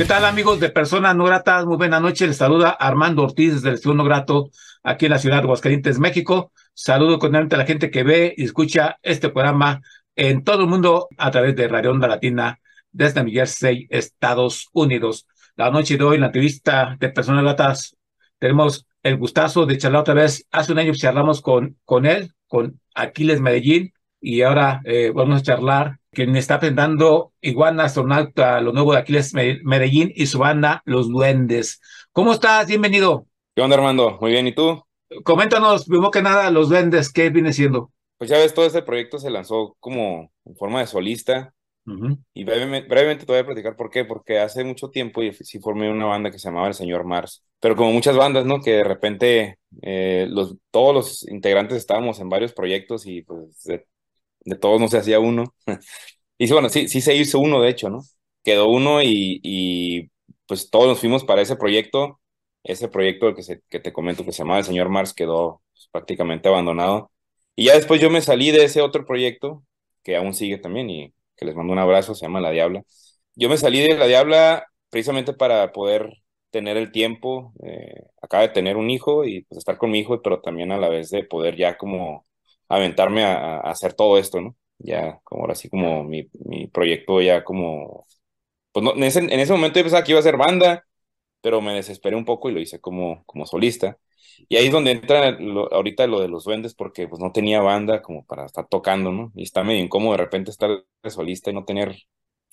¿Qué tal amigos de Personas No Gratas? Muy buena noche. Les saluda Armando Ortiz desde el Estudio No Grato aquí en la ciudad de Aguascalientes, México. Saludo cordialmente a la gente que ve y escucha este programa en todo el mundo a través de Radio Onda Latina desde New Jersey, Estados Unidos. La noche de hoy, en la entrevista de Personas Gratas, tenemos el gustazo de charlar otra vez. Hace un año charlamos con, con él, con Aquiles Medellín, y ahora eh, vamos a charlar quien está presentando Iguana Astronauta, lo nuevo de Aquiles Medellín y su banda Los Duendes. ¿Cómo estás? Bienvenido. ¿Qué onda, Armando? Muy bien, ¿y tú? Coméntanos, primero que nada, Los Duendes, ¿qué viene siendo? Pues ya ves, todo este proyecto se lanzó como en forma de solista. Y brevemente, brevemente, te voy a platicar por qué. Porque hace mucho tiempo sí formé una banda que se llamaba El Señor Mars. Pero como muchas bandas, ¿no? Que de repente eh, los, todos los integrantes estábamos en varios proyectos y pues de, de todos no se hacía uno. y bueno, sí, sí se hizo uno, de hecho, ¿no? Quedó uno y, pues todos nos fuimos para ese proyecto. Ese proyecto que, se, que te comento que se llamaba El Señor Mars quedó pues, prácticamente abandonado. Y ya después yo me salí de ese otro proyecto, que aún sigue también y que les mando un abrazo, se llama La Diabla. Yo me salí de La Diabla precisamente para poder tener el tiempo, eh, acaba de tener un hijo y pues estar con mi hijo, pero también a la vez de poder ya como aventarme a, hacer todo esto, ¿no? Ya, como ahora sí, como mi, mi proyecto ya como, pues no, en, ese, en ese momento yo pensaba que iba a ser banda, pero me desesperé un poco y lo hice como, como solista. Y ahí es donde entra ahorita lo de los duendes, porque pues no tenía banda como para estar tocando, ¿no? Y está medio incómodo de repente estar de solista y no tener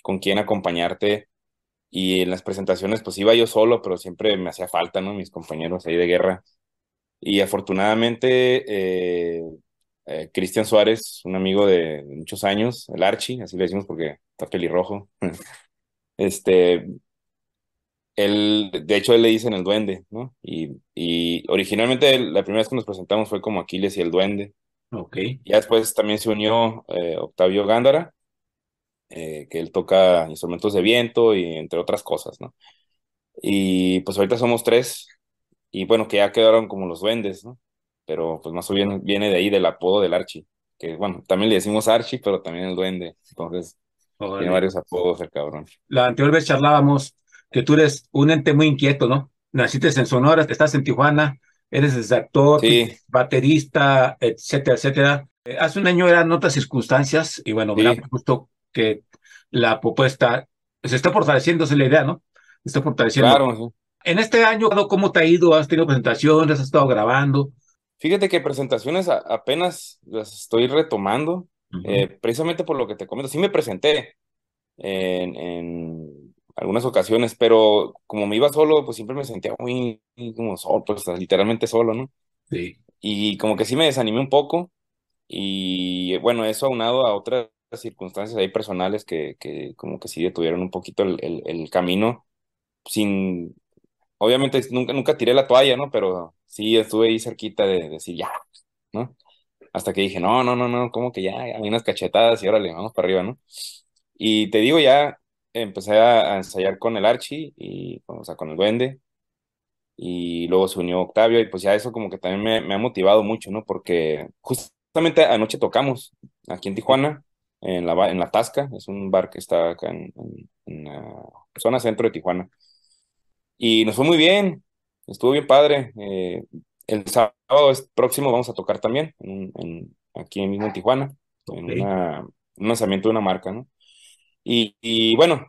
con quién acompañarte. Y en las presentaciones pues iba yo solo, pero siempre me hacía falta, ¿no? Mis compañeros ahí de guerra. Y afortunadamente eh, eh, Cristian Suárez, un amigo de, muchos años, el Archie, así le decimos porque está pelirrojo. este, él, de hecho, él le dicen el duende, ¿no? Y, y originalmente la primera vez que nos presentamos fue como Aquiles y el duende. Ok. Ya después también se unió eh, Octavio Gándara, eh, que él toca instrumentos de viento y entre otras cosas, ¿no? Y pues ahorita somos tres, y bueno, que ya quedaron como los duendes, ¿no? Pero pues más o menos viene de ahí del apodo del Archie, que bueno, también le decimos Archie, pero también el duende, entonces tiene varios apodos el cabrón. La anterior vez charlábamos que tú eres un ente muy inquieto, ¿no? Naciste en Sonora, estás en Tijuana, eres actor, baterista, etcétera, etcétera. Eh, hace un año eran otras circunstancias y bueno, sí. justo que la propuesta se está fortaleciéndose la idea, ¿no? Se está fortaleciendo. Claro, En este año, ¿cómo te ha ido? ¿Has tenido presentaciones? ¿Has estado grabando? Fíjate que presentaciones apenas las estoy retomando, eh, precisamente por lo que te comento. Sí me presenté en, en, algunas ocasiones, pero como me iba solo, pues siempre me sentía muy, como solo, pues literalmente solo, ¿no? Sí. Y como que sí me desanimé un poco. Y bueno, eso aunado a otras circunstancias ahí personales que, que como que sí detuvieron un poquito el, el, el camino sin, obviamente nunca, nunca tiré la toalla, ¿no? Pero sí estuve ahí cerquita de, decir ya, ¿no? Hasta que dije, no, no, no, no, como que ya, hay unas cachetadas y órale, vamos para arriba, ¿no? Y te digo, ya empecé a, ensayar con el Archie y, o sea, con el Duende. Y luego se unió Octavio y pues ya eso como que también me, ha motivado mucho, ¿no? Porque justamente anoche tocamos aquí en Tijuana, en la, en la Tasca, es un bar que está acá en, en la zona centro de Tijuana. Y nos fue muy bien, estuvo bien padre. Eh, el sábado próximo vamos a tocar también, en, aquí mismo en Tijuana, en una, un lanzamiento de una marca, ¿no? Y, y bueno,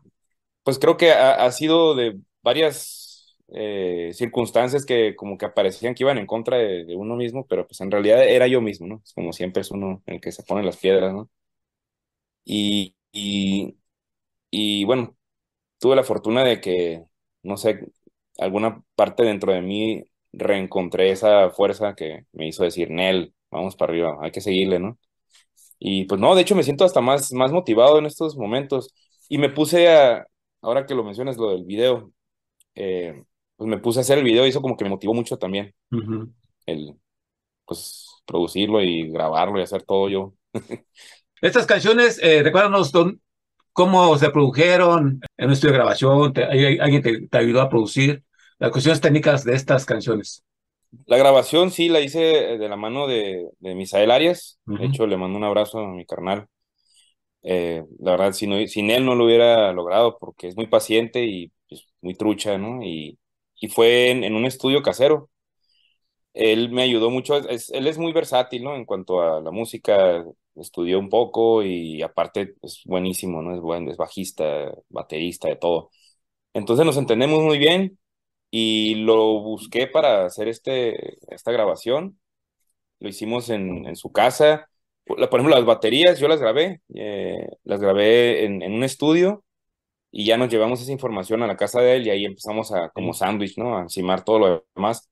pues creo que ha, ha sido de varias eh, circunstancias que como que aparecían que iban en contra de, de, uno mismo, pero pues en realidad era yo mismo, ¿no? Como siempre es uno el que se pone las piedras, ¿no? Y, y, y bueno, tuve la fortuna de que, no sé, alguna parte dentro de mí reencontré esa fuerza que me hizo decir, Nel, vamos para arriba, hay que seguirle, ¿no? Y pues no, de hecho me siento hasta más, más motivado en estos momentos. Y me puse a, ahora que lo mencionas, lo del video, eh, pues me puse a hacer el video y eso como que me motivó mucho también. El, pues, producirlo y grabarlo y hacer todo yo. Estas canciones, eh, recuérdanos cómo se produjeron en un estudio de grabación, ¿alguien te, te, ayudó a producir las cuestiones técnicas de estas canciones? La grabación sí la hice de la mano de, de Misael Arias, de hecho le mando un abrazo a mi carnal. Eh, la verdad, sin, sin él no lo hubiera logrado porque es muy paciente y pues, muy trucha, ¿no? Y, y fue en, en, un estudio casero él me ayudó mucho, él es muy versátil, ¿no? En cuanto a la música, estudió un poco y aparte es buenísimo, ¿no? Es buen, es bajista, baterista, de todo. Entonces nos entendemos muy bien y lo busqué para hacer este, esta grabación. Lo hicimos en, en su casa. Por ejemplo, las baterías yo las grabé, eh, las grabé en, en, un estudio y ya nos llevamos esa información a la casa de él y ahí empezamos a como sándwich, ¿no? A encimar todo lo demás.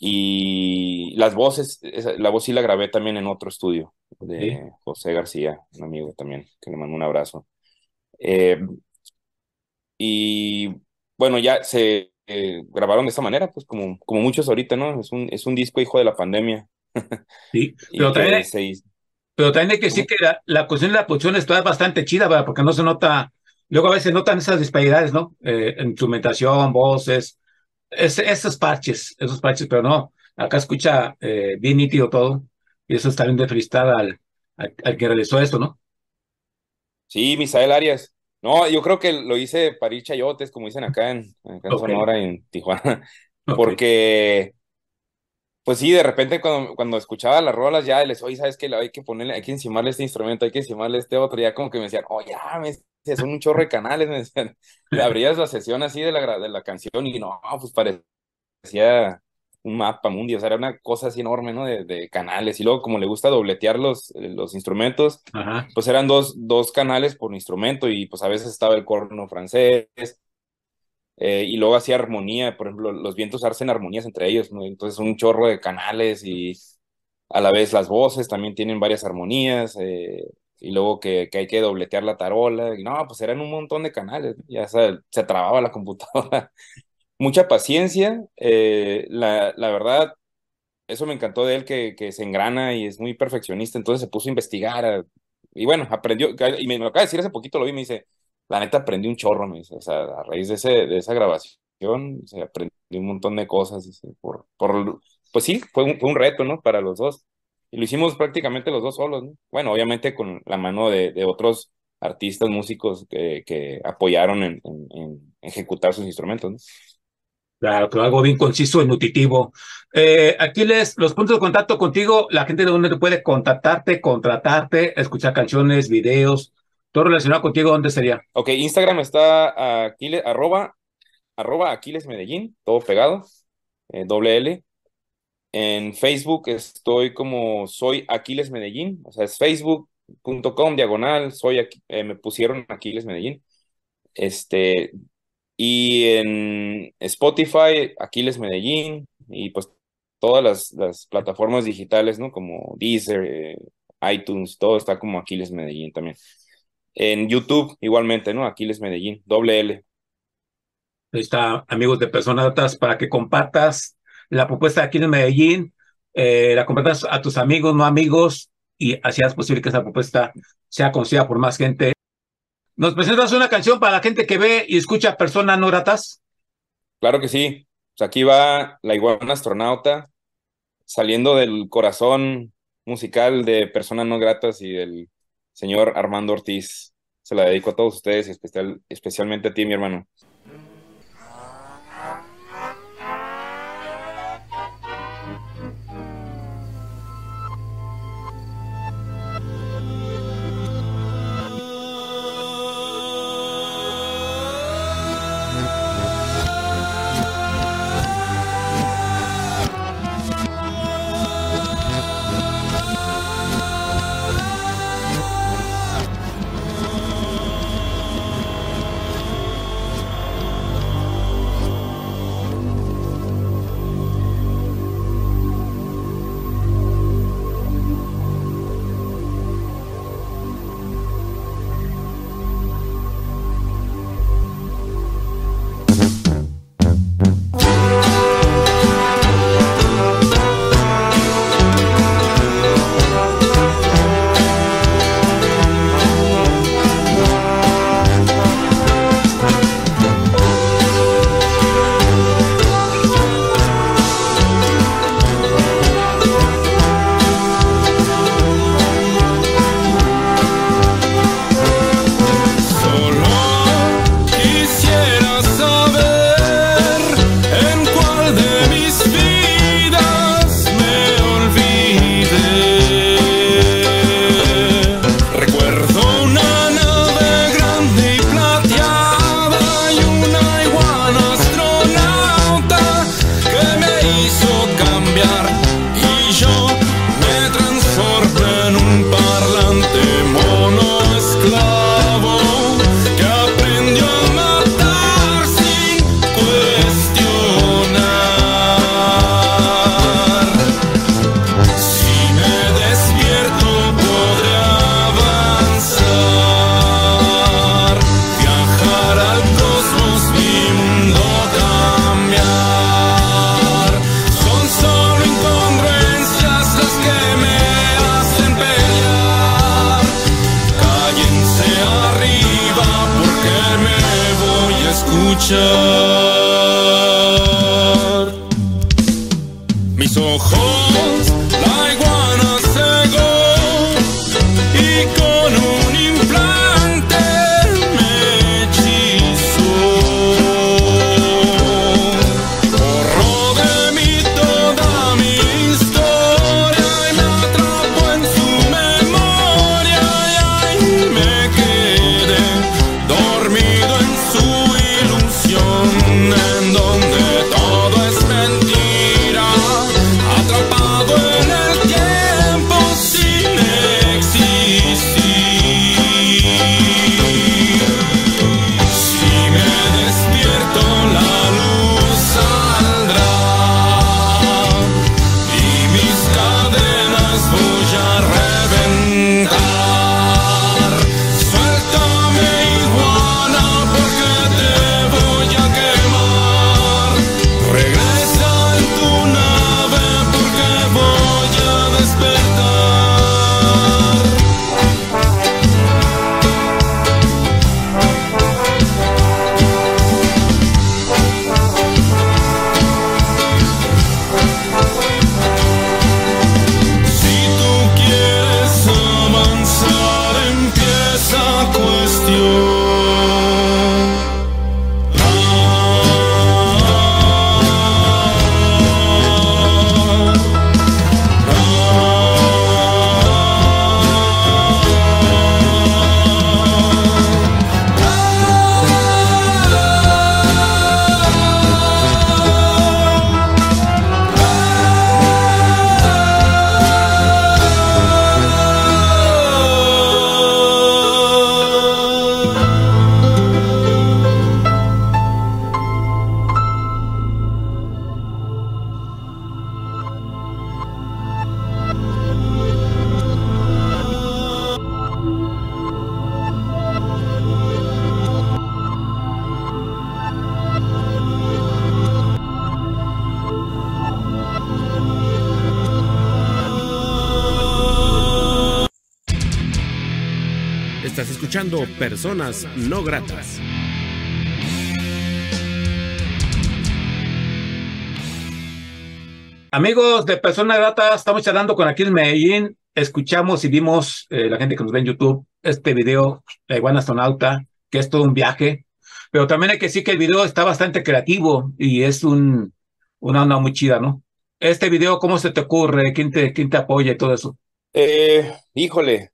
Y las voces, la voz sí la grabé también en otro estudio de José García, un amigo también, que le mando un abrazo. Eh, y bueno, ya se eh, grabaron de esa manera, pues como, como muchos ahorita, ¿no? Es un, es un disco hijo de la pandemia. Sí, pero también, pero también hay que decir que la, la, cuestión de la producción está bastante chida, ¿verdad? Porque no se nota, luego a veces notan esas disparidades, ¿no? Eh, instrumentación, voces, esos parches, esos parches, pero no, acá escucha eh, bien nítido todo, y eso está bien de felicidad al, al, que realizó esto, ¿no? Sí, Misael Arias. No, yo creo que lo hice para ir chayotes, como dicen acá en, acá en Sonora en Tijuana, porque, pues sí, de repente cuando, cuando escuchaba las rolas ya les, oye, ¿sabes qué? Hay que ponerle, hay que encimarle este instrumento, hay que encimarle este otro, ya como que me decían, oh, ya, me son un chorro de canales, me decían. Abrías la sesión así de la, de la canción y no, pues parecía un mapa mundial, o sea, era una cosa así enorme, ¿no? De, de canales. Y luego, como le gusta dobletear los, los instrumentos, pues eran dos, dos canales por instrumento y pues a veces estaba el corno francés. Eh, y luego hacía armonía, por ejemplo, los vientos hacen armonías entre ellos, ¿no? Entonces un chorro de canales y a la vez las voces también tienen varias armonías. Eh, y luego que, que, hay que dobletear la tarola, y no, pues eran un montón de canales, ya se, se trababa la computadora. Mucha paciencia, eh, la, la, verdad, eso me encantó de él, que, que, se engrana y es muy perfeccionista, entonces se puso a investigar, y bueno, aprendió, y me, lo acaba de decir hace poquito, lo vi, me dice, la neta aprendí un chorro, me o sea, a raíz de, ese, de esa grabación, se aprendí un montón de cosas, por, por, pues sí, fue un, fue un reto, ¿no? Para los dos. Y lo hicimos prácticamente los dos solos, ¿no? Bueno, obviamente con la mano de, de otros artistas, músicos que, que apoyaron en, en, ejecutar sus instrumentos, ¿no? Claro, pero algo bien conciso y nutritivo. Eh, Aquiles, los puntos de contacto contigo, la gente de dónde te puede contactarte, contratarte, escuchar canciones, videos, relacionado contigo, ¿dónde sería? Ok, Instagram está Aquiles, arroba, arroba Aquiles Medellín, todo pegado, eh, doble L, en Facebook estoy como soy Aquiles Medellín, o sea, es facebook.com diagonal, soy eh, me pusieron Aquiles Medellín. Este, y en Spotify, Aquiles Medellín, y pues todas las, las plataformas digitales, ¿no? Como Deezer, eh, iTunes, todo está como Aquiles Medellín también. En YouTube, igualmente, ¿no? Aquiles Medellín, doble L. Ahí está, amigos de Personas para que compartas la propuesta aquí en Medellín, eh, la compartas a tus amigos, no amigos, y así es posible que esa propuesta sea conocida por más gente. ¿Nos presentas una canción para la gente que ve y escucha personas no gratas? Claro que sí. Pues aquí va la iguana astronauta, saliendo del corazón musical de personas no gratas y del señor Armando Ortiz. Se la dedico a todos ustedes, especial, especialmente a ti, mi hermano. Escuchando Personas No Gratas. Amigos de Persona Grata, estamos charlando con aquí en Medellín. Escuchamos y vimos, eh, la gente que nos ve en YouTube, este video, La iguana astronauta, que es todo un viaje. Pero también hay que decir que el video está bastante creativo y es un, una onda muy chida, ¿no? Este video, ¿cómo se te ocurre? ¿Quién te, quién te apoya y todo eso? Eh, híjole,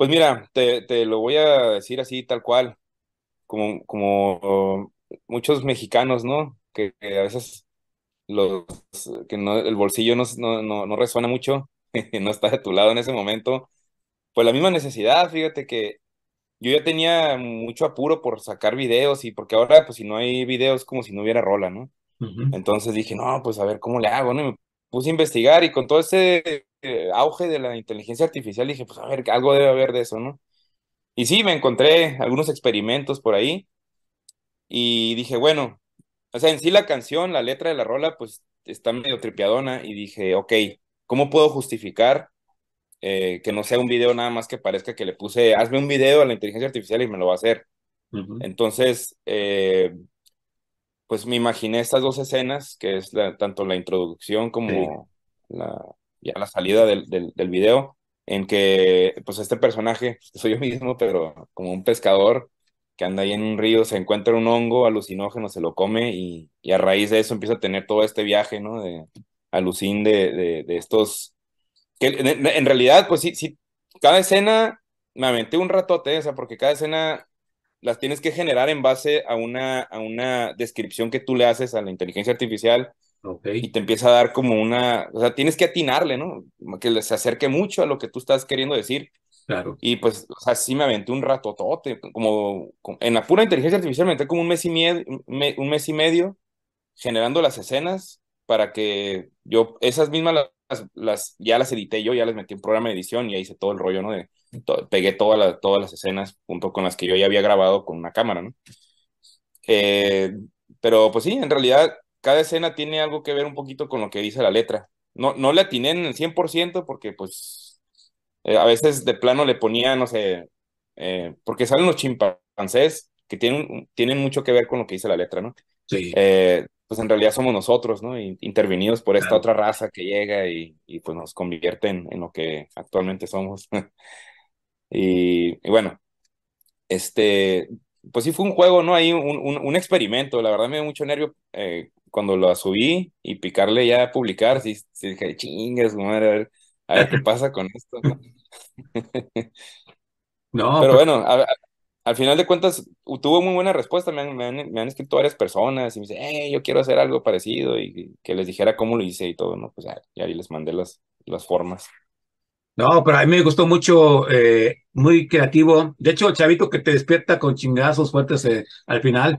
pues mira, te, te lo voy a decir así, tal cual, como, como muchos mexicanos, ¿no? Que, que a veces los, que no, el bolsillo no, no, no, no resuena mucho, no está de tu lado en ese momento. Pues la misma necesidad, fíjate que yo ya tenía mucho apuro por sacar videos y porque ahora, pues si no hay videos, como si no hubiera rola, ¿no? Entonces dije, no, pues a ver cómo le hago, ¿no? Y me puse a investigar y con todo ese auge de la inteligencia artificial dije, pues a ver, algo debe haber de eso, ¿no? Y sí, me encontré algunos experimentos por ahí y dije, bueno, o sea, en sí la canción, la letra de la rola, pues está medio tripiadona y dije, ok, ¿cómo puedo justificar eh, que no sea un video nada más que parezca que le puse, hazme un video a la inteligencia artificial y me lo va a hacer? Ujú. Entonces, eh, pues me imaginé estas dos escenas, que es la- tanto la introducción como la, ya la salida del, del, video, en que pues este personaje, soy yo mismo, pero como un pescador que anda ahí en un río, se encuentra un hongo alucinógeno, se lo come y, y a raíz de eso empieza a tener todo este viaje, ¿no? De alucín de, de, estos, que en, en realidad, pues sí, sí, cada escena me aventé un ratote, o sea, porque cada escena las tienes que generar en base a una, a una descripción que tú le haces a la inteligencia artificial Ok. y te empieza a dar como una, o sea, tienes que atinarle, ¿no? Que se acerque mucho a lo que tú estás queriendo decir. Claro. Y pues, o sea, sí me aventé un ratotote, como, como- en la pura inteligencia artificial me aventé como un mes y medio, me- un mes y medio generando las escenas para que yo, esas mismas las, las- ya las edité yo, ya las metí en programa de edición y ahí hice todo el rollo, ¿no? De, to- pegué todas las, todas las escenas junto con las que yo ya había grabado con una cámara, ¿no? Eh, pero pues sí, en realidad cada escena tiene algo que ver un poquito con lo que dice la letra. No, no le atiné en el 100% porque pues eh, a veces de plano le ponía, no sé, eh, porque salen los chimpancés que tienen, tienen mucho que ver con lo que dice la letra, ¿no? Sí. Eh, pues en realidad somos nosotros, ¿no? Intervenidos por esta otra raza que llega y, y pues nos convierte en, en, lo que actualmente somos. y, y, bueno, este, pues sí fue un juego, ¿no? Ahí un, un, un experimento, la verdad me dio mucho nervio eh, cuando lo subí y picarle ya a publicar, sí, sí dije, chingas, madre, a ver, a ver qué pasa con esto. ¿no? pero pues... bueno, a, a, al final de cuentas tuvo muy buena respuesta, me han, me han, me han escrito varias personas y me dicen, hey, yo quiero hacer algo parecido y que les dijera cómo lo hice y todo, ¿no? Pues ya, ahí les mandé las, las formas. No, pero a mí me gustó mucho, eh, muy creativo. De hecho, el chavito que te despierta con chingazos fuertes eh, al final,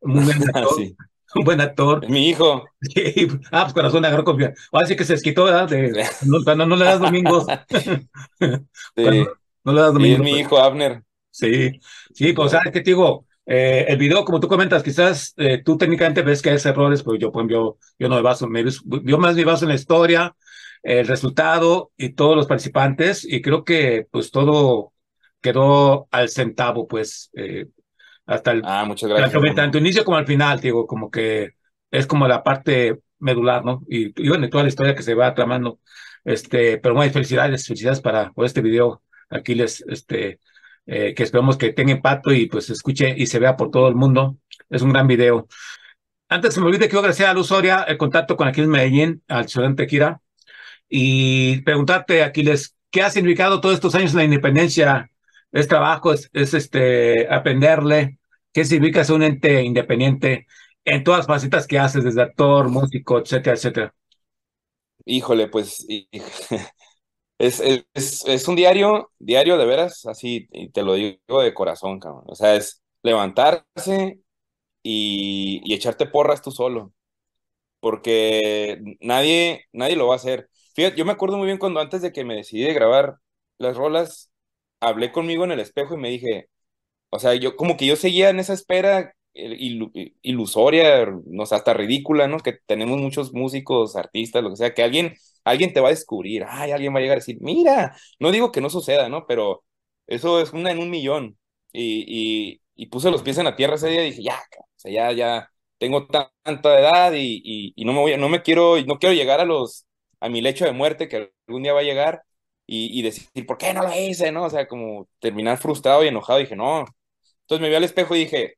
muy actor. sí. Un buen actor. Mi hijo. Sí. Ah, pues corazón agarró confianza. Ahora sí que se desquitó, ¿verdad? De, no, cuando no le das domingos. sí. no le das domingos. Y es mi hijo, Abner. Sí, sí, pues, ¿sabes qué te digo? Eh, el video, como tú comentas, quizás eh, tú técnicamente ves que hay errores, pero yo, pues, yo, yo no me baso, me, yo más me baso en la historia, el resultado y todos los participantes, y creo que pues todo quedó al centavo, pues, eh, hasta el, ah, muchas gracias. Tanto, tanto inicio como al final, digo, como que es como la parte medular, ¿no? Y, y bueno, toda la historia que se va tramando. Este, pero bueno, felicidades, felicidades para por este video. Aquí les, este, eh, que esperamos que tenga impacto y pues escuche y se vea por todo el mundo. Es un gran video. Antes se me olvide, quiero agradecer a Luz Soria el contacto con Aquiles Medellín, al estudiante Kira, y preguntarte, Aquiles, ¿qué ha significado todos estos años en la independencia? ¿Es trabajo? ¿Es, es este, aprenderle? ¿Qué significa ser un ente independiente en todas las facetas que haces, desde actor, músico, etcétera, etcétera? Híjole, pues es, es, es, un diario, diario de veras, así, y te lo digo de corazón, cabrón. O sea, es levantarse y, y echarte porras tú solo, porque nadie, nadie lo va a hacer. Fíjate, yo me acuerdo muy bien cuando antes de que me decidí de grabar las rolas, hablé conmigo en el espejo y me dije, o sea, yo como que yo seguía en esa espera ilusoria, no sé, hasta ridícula, ¿no? Que tenemos muchos músicos, artistas, lo que sea, que alguien, alguien te va a descubrir, ay, alguien va a llegar a decir, mira, no digo que no suceda, ¿no? Pero eso es una en un millón. Y, y, y puse los pies en la tierra ese día y dije, ya, o sea, ya, ya tengo tanta edad y, y, y, no me voy, no me quiero, no quiero llegar a los, a mi lecho de muerte que algún día va a llegar y, y decir, ¿por qué no lo hice? ¿No? O sea, como terminar frustrado y enojado. Dije, no. Entonces me vi al espejo y dije,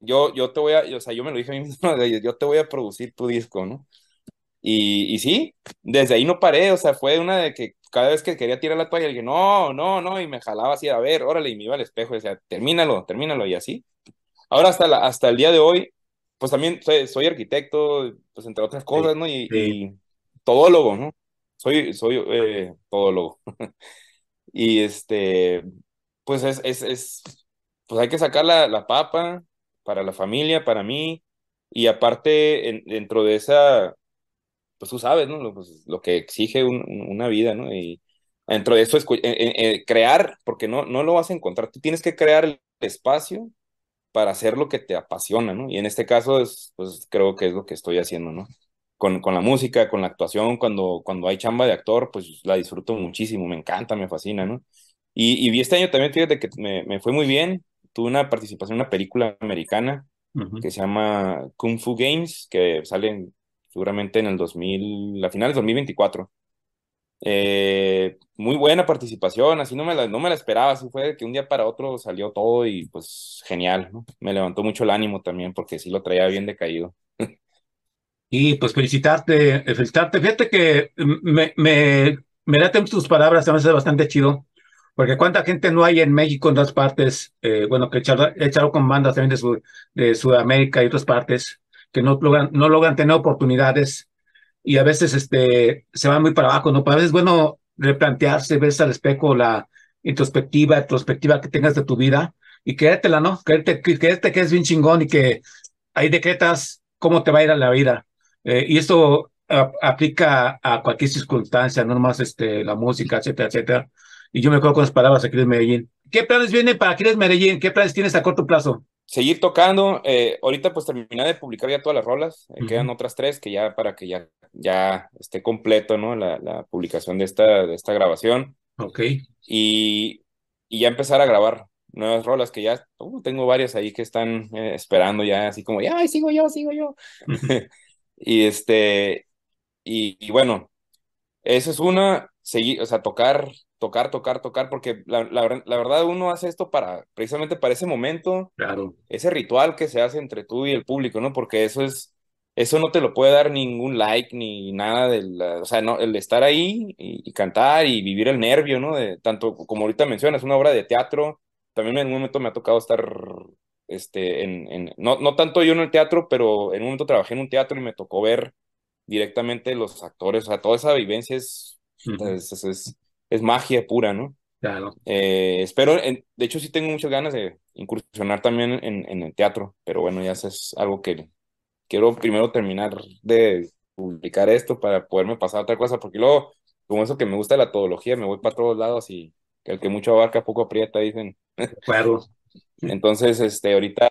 yo, yo te voy a, o sea, yo me lo dije a mí mismo, yo te voy a producir tu disco, ¿no? Y, y sí, desde ahí no paré, o sea, fue una de que cada vez que quería tirar la toalla, dije, no, no, no, y me jalaba así, a ver, órale, y me iba al espejo y decía, termínalo, termínalo, y así. Ahora hasta, la, hasta el día de hoy, pues también soy, soy arquitecto, pues entre otras cosas, ¿no? Y todólogo, ¿no? Soy, soy eh, todólogo. y este, pues es, es, es, pues hay que sacar la, la papa, para la familia, para mí, y aparte en, dentro de esa, pues tú sabes, ¿no? Lo, pues, lo que exige un, una vida, ¿no? Y dentro de eso es eh, eh, crear, porque no, no lo vas a encontrar, tú tienes que crear el espacio para hacer lo que te apasiona, ¿no? Y en este caso, es, pues creo que es lo que estoy haciendo, ¿no? Con, con la música, con la actuación, cuando, cuando hay chamba de actor, pues la disfruto muchísimo, me encanta, me fascina, ¿no? Y, y este año también, fíjate que me, me fue muy bien, tuve una participación en una película americana uh -huh. que se llama Kung Fu Games, que sale seguramente en el 2000, la final del 2024. Eh, muy buena participación, así no me la, no me la esperaba, así fue que un día para otro salió todo y pues genial, ¿no? Me levantó mucho el ánimo también porque sí lo traía bien decaído. Y pues felicitarte, felicitarte. Fíjate que me, me, me late tus palabras, también es bastante chido. Porque cuánta gente no hay en México, en otras partes, eh, bueno, que he echado con bandas también de, su, de Sudamérica y otras partes, que no logran, no logran tener oportunidades y a veces este, se van muy para abajo, ¿no? Pero a veces es bueno replantearse, ver al espejo la introspectiva, retrospectiva que tengas de tu vida y créetela, ¿no? Créete, que es bien chingón y que ahí decretas cómo te va a ir a la vida. Eh, y esto aplica a cualquier circunstancia, no nomás este, la música, etcétera, etcétera. Y yo me acuerdo con las palabras aquí en Medellín. ¿Qué planes vienen para Aquiles Medellín? ¿Qué planes tienes a corto plazo? Seguir tocando. Eh, ahorita pues terminé de publicar ya todas las rolas. Eh, uh -huh. Quedan otras tres que ya para que ya, ya esté completo, ¿no? La, la publicación de esta, de esta grabación. Ok. Y, y ya empezar a grabar. nuevas rolas que ya uh, tengo varias ahí que están eh, esperando ya, así como, ya, sigo yo, sigo yo. y este, y, y, bueno, eso es una, seguir, o sea, tocar, tocar, tocar, tocar, porque la, la, la, verdad uno hace esto para, precisamente para ese momento, claro. ese ritual que se hace entre tú y el público, ¿no? Porque eso es, eso no te lo puede dar ningún like ni nada del, o sea, no, el estar ahí y, y, cantar y vivir el nervio, ¿no? De, tanto como ahorita mencionas, una obra de teatro, también en un momento me ha tocado estar, este, en, en no, no tanto yo en el teatro, pero en un momento trabajé en un teatro y me tocó ver directamente los actores, o sea, toda esa vivencia es, uh -huh. es, es, es, es, magia pura, ¿no? Claro. Eh, espero, de hecho sí tengo muchas ganas de incursionar también en, en el teatro, pero bueno, ya es algo que quiero primero terminar de publicar esto para poderme pasar a otra cosa, porque luego, como eso que me gusta la todología, me voy para todos lados y que el que mucho abarca poco aprieta, dicen. Claro. Entonces, este, ahorita,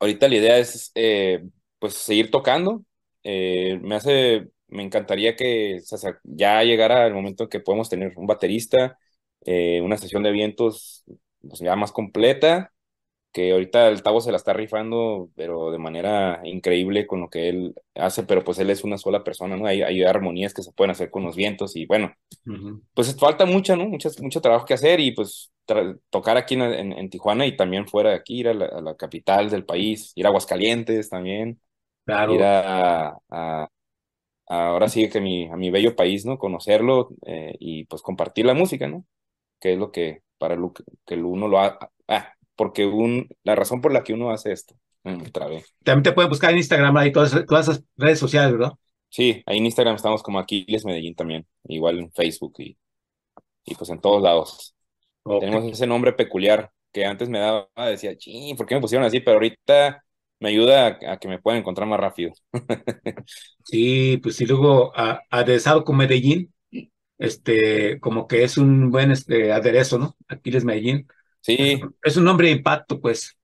ahorita la idea es, eh, pues, seguir tocando. Eh, me hace, me encantaría que ya llegara el momento en que podemos tener un baterista, eh, una sesión de vientos pues, ya más completa, que ahorita el Tavo se la está rifando, pero de manera increíble con lo que él hace, pero pues él es una sola persona, ¿no? Hay, hay armonías que se pueden hacer con los vientos y bueno, uh -huh. pues falta mucha, ¿no? Mucho, mucho trabajo que hacer y pues tocar aquí en, en, en, Tijuana y también fuera de aquí, ir a la, a la, capital del país, ir a Aguascalientes también, claro. ir a ahora sí que mi, a mi bello país, ¿no? Conocerlo eh, y pues compartir la música, ¿no? Que es lo que para lo que, uno lo ha... Ah, porque un, la razón por la que uno hace esto. Otra vez. También te pueden buscar en Instagram, ahí todas, todas esas redes sociales, ¿verdad? Sí, ahí en Instagram estamos como Aquiles Medellín también, igual en Facebook y, y pues en todos lados. Okay. Tenemos ese nombre peculiar que antes me daba, decía, ching, ¿por qué me pusieron así? Pero ahorita me ayuda a, a que me puedan encontrar más rápido. sí, pues sí, luego aderezado con Medellín, este, como que es un buen este, aderezo, ¿no? Aquiles Medellín. Sí. Es un nombre de impacto, pues.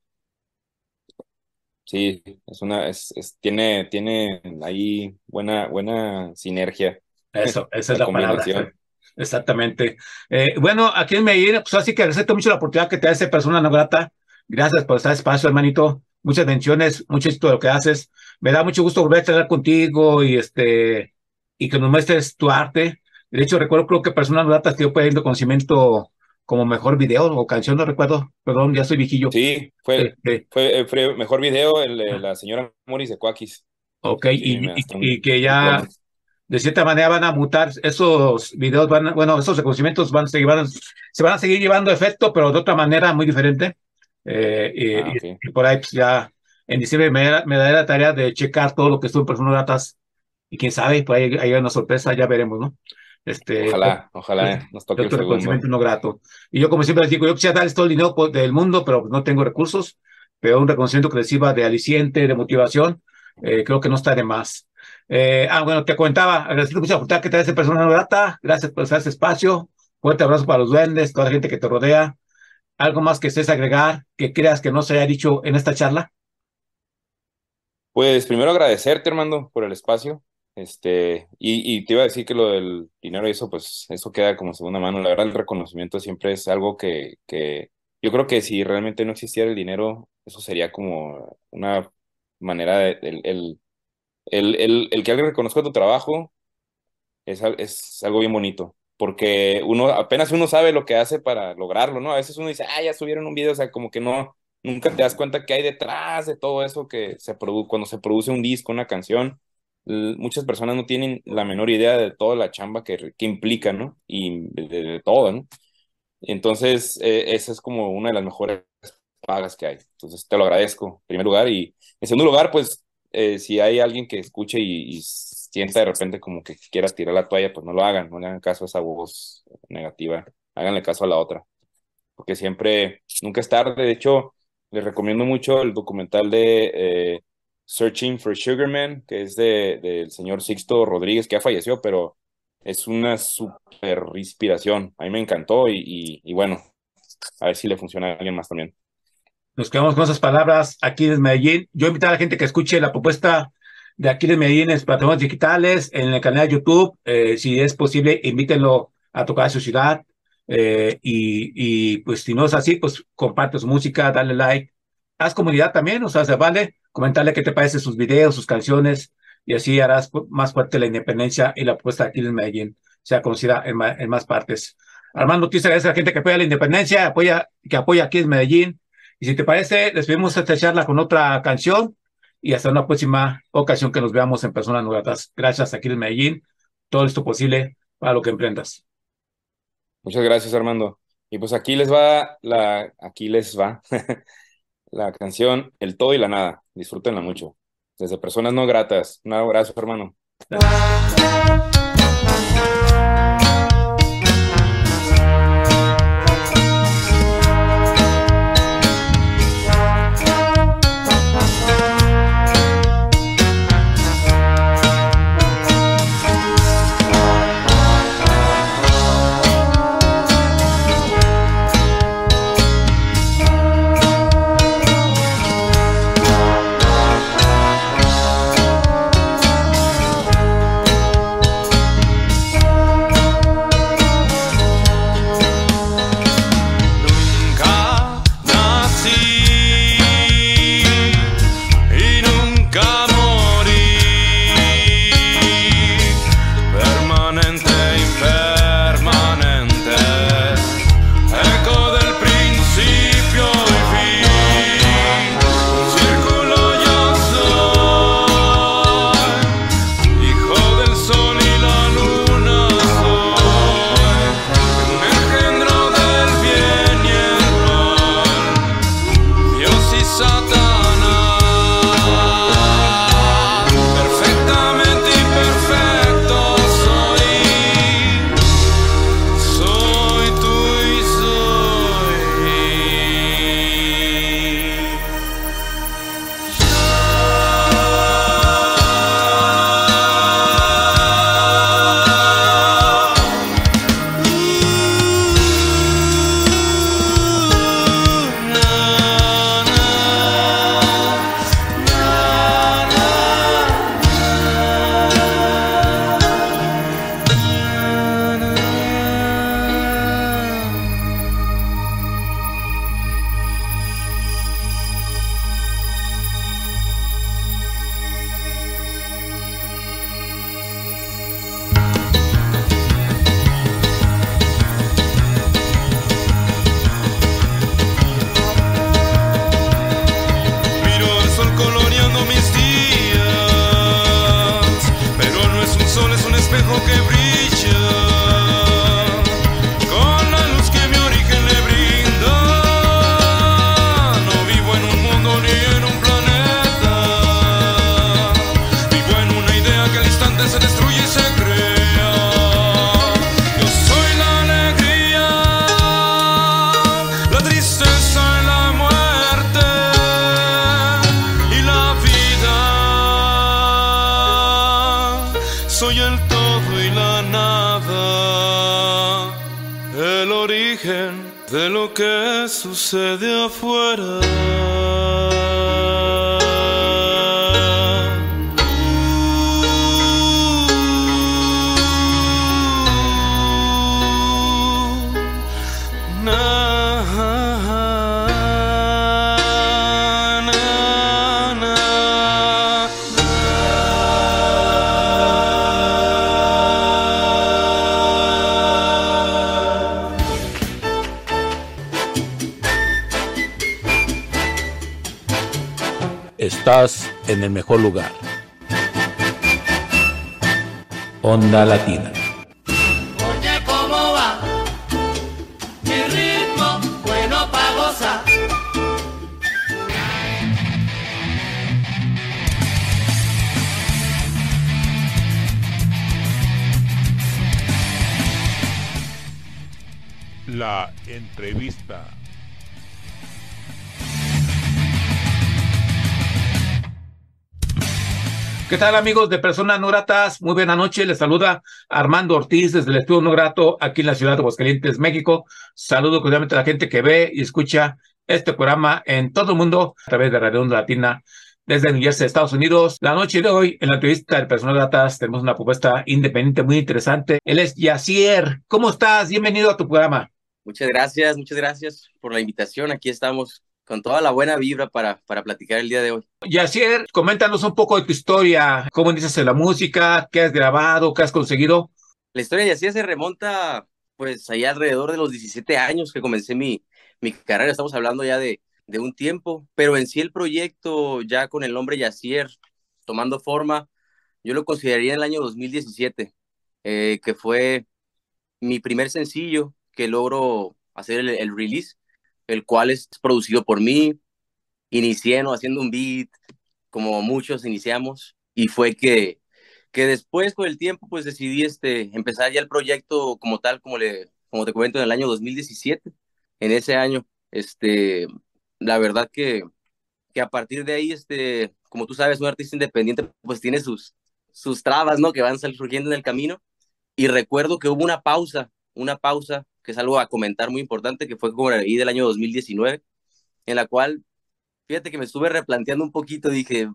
Sí, es una, es, es, tiene, tiene ahí buena, buena sinergia. Eso, esa es la, la palabra. Exactamente. Eh, bueno, aquí en Medellín, pues así que agradezco mucho la oportunidad que te da esa persona no grata. Gracias por estar espacio, hermanito. Muchas bendiciones, mucho éxito de lo que haces. Me da mucho gusto volver a estar contigo y este y que nos muestres tu arte. De hecho, recuerdo creo que personas gratas que yo puedo conocimiento como mejor video o canción, no recuerdo, perdón, ya soy viejillo. Sí, fue, eh, fue, fue, mejor video el de la señora Moris de Cuakis. Ok, sí, y, y, y, que ya de cierta manera van a mutar, esos videos van, bueno, esos reconocimientos van seguir, van, se van a seguir llevando efecto, pero de otra manera muy diferente. Eh, y, ah, okay. y, por ahí pues ya en diciembre me, me daré la tarea de checar todo lo que estuvo en personas datas y quién sabe, pues ahí hay una sorpresa, ya veremos, ¿no? Este, ojalá, ojalá nos toque el reconocimiento no grato. Y yo, como siempre les digo, yo quisiera darles todo el dinero del mundo, pero no tengo recursos, pero un reconocimiento que les sirva de aliciente, de motivación, eh, creo que no está de más. Eh, ah, bueno, te comentaba, agradecerte mucho oportunidad que te da ese persona no grata, gracias por ese espacio, fuerte abrazo para los duendes, toda la gente que te rodea. ¿Algo más que estés agregar, que creas que no se haya dicho en esta charla? Pues primero agradecerte, Armando, por el espacio. Este, y, y, te iba a decir que lo del dinero y eso, pues eso queda como segunda mano. La verdad, el reconocimiento siempre es algo que, que yo creo que si realmente no existiera el dinero, eso sería como una manera de, el, el, el, el, el que alguien reconozca tu trabajo es, es algo bien bonito, porque uno apenas uno sabe lo que hace para lograrlo, ¿no? A veces uno dice, ah, ya subieron un video, o sea, como que no, nunca te das cuenta que hay detrás de todo eso que se produce, cuando se produce un disco, una canción, muchas personas no tienen la menor idea de toda la chamba que, que implica, ¿no? Y de, de, todo, ¿no? Entonces, eh, esa es como una de las mejores pagas que hay. Entonces, te lo agradezco, en primer lugar. Y en segundo lugar, pues, eh, si hay alguien que escuche y, y, sienta de repente como que quiera tirar la toalla, pues no lo hagan, no le hagan caso a esa voz negativa, háganle caso a la otra. Porque siempre, nunca es tarde. De hecho, les recomiendo mucho el documental de... Eh, Searching for Sugarman, que es del de, señor Sixto Rodríguez, que ya falleció, pero es una super inspiración. A mí me encantó y, y, y, bueno, a ver si le funciona a alguien más también. Nos quedamos con esas palabras aquí en Medellín. Yo invito a la gente que escuche la propuesta de aquí de Medellín en plataformas digitales, en el canal de YouTube. Eh, si es posible, invítenlo a tocar a su ciudad. Eh, y, y pues si no es así, pues comparte su música, dale like, haz comunidad también, o sea, se vale comentarle qué te parece sus videos, sus canciones, y así harás más fuerte la independencia y la apuesta aquí en Medellín, sea conocida en, en más partes. Armando, te agradece a la gente que apoya la independencia, apoya, que apoya aquí en Medellín. Y si te parece, despedimos esta charla con otra canción y hasta una próxima ocasión que nos veamos en personas nuevas. Gracias aquí en Medellín. Todo esto posible para lo que emprendas. Muchas gracias, Armando. Y pues aquí les va la, aquí les va la canción El todo y la nada. Disfrútenla mucho. Desde personas no gratas. Un abrazo, hermano. estás en el mejor lugar. Onda Latina. Oye, ¿cómo va? Mi ritmo, bueno pa' gozar. La entrevista. ¿Qué tal amigos de Personas No Gratas? Muy buena noche, les saluda Armando Ortiz desde el Estudio No Grato aquí en la ciudad de Aguascalientes, México. Saludo cordialmente a la gente que ve y escucha este programa en todo el mundo a través de Radio Onda Latina desde New Jersey, Estados Unidos. La noche de hoy, en la entrevista de Personas Gratas, tenemos una propuesta independiente muy interesante. Él es Yacier. ¿Cómo estás? Bienvenido a tu programa. Muchas gracias, muchas gracias por la invitación. Aquí estamos con toda la buena vibra para, para platicar el día de hoy. Yacier, coméntanos un poco de tu historia, cómo inicias en la música, qué has grabado, qué has conseguido. La historia de Yacier se remonta pues allá alrededor de los 17 años que comencé mi, mi carrera, estamos hablando ya de, de un tiempo, pero en sí el proyecto ya con el nombre Yacier tomando forma, yo lo consideraría en el año 2017, eh, que fue mi primer sencillo que logro hacer el, release, el cual es producido por mí. Inicié ¿no? haciendo un beat, como muchos iniciamos, y fue que, que después con el tiempo pues decidí este, empezar ya el proyecto como tal, como, le, como te comento, en el año 2017. En ese año, este, la verdad que, que a partir de ahí, este, como tú sabes, un artista independiente pues tiene sus, sus trabas, ¿no? Que van surgiendo en el camino. Y recuerdo que hubo una pausa, una pausa que es algo a comentar muy importante, que fue como ahí del año 2019, en la cual, fíjate que me estuve replanteando un poquito, dije,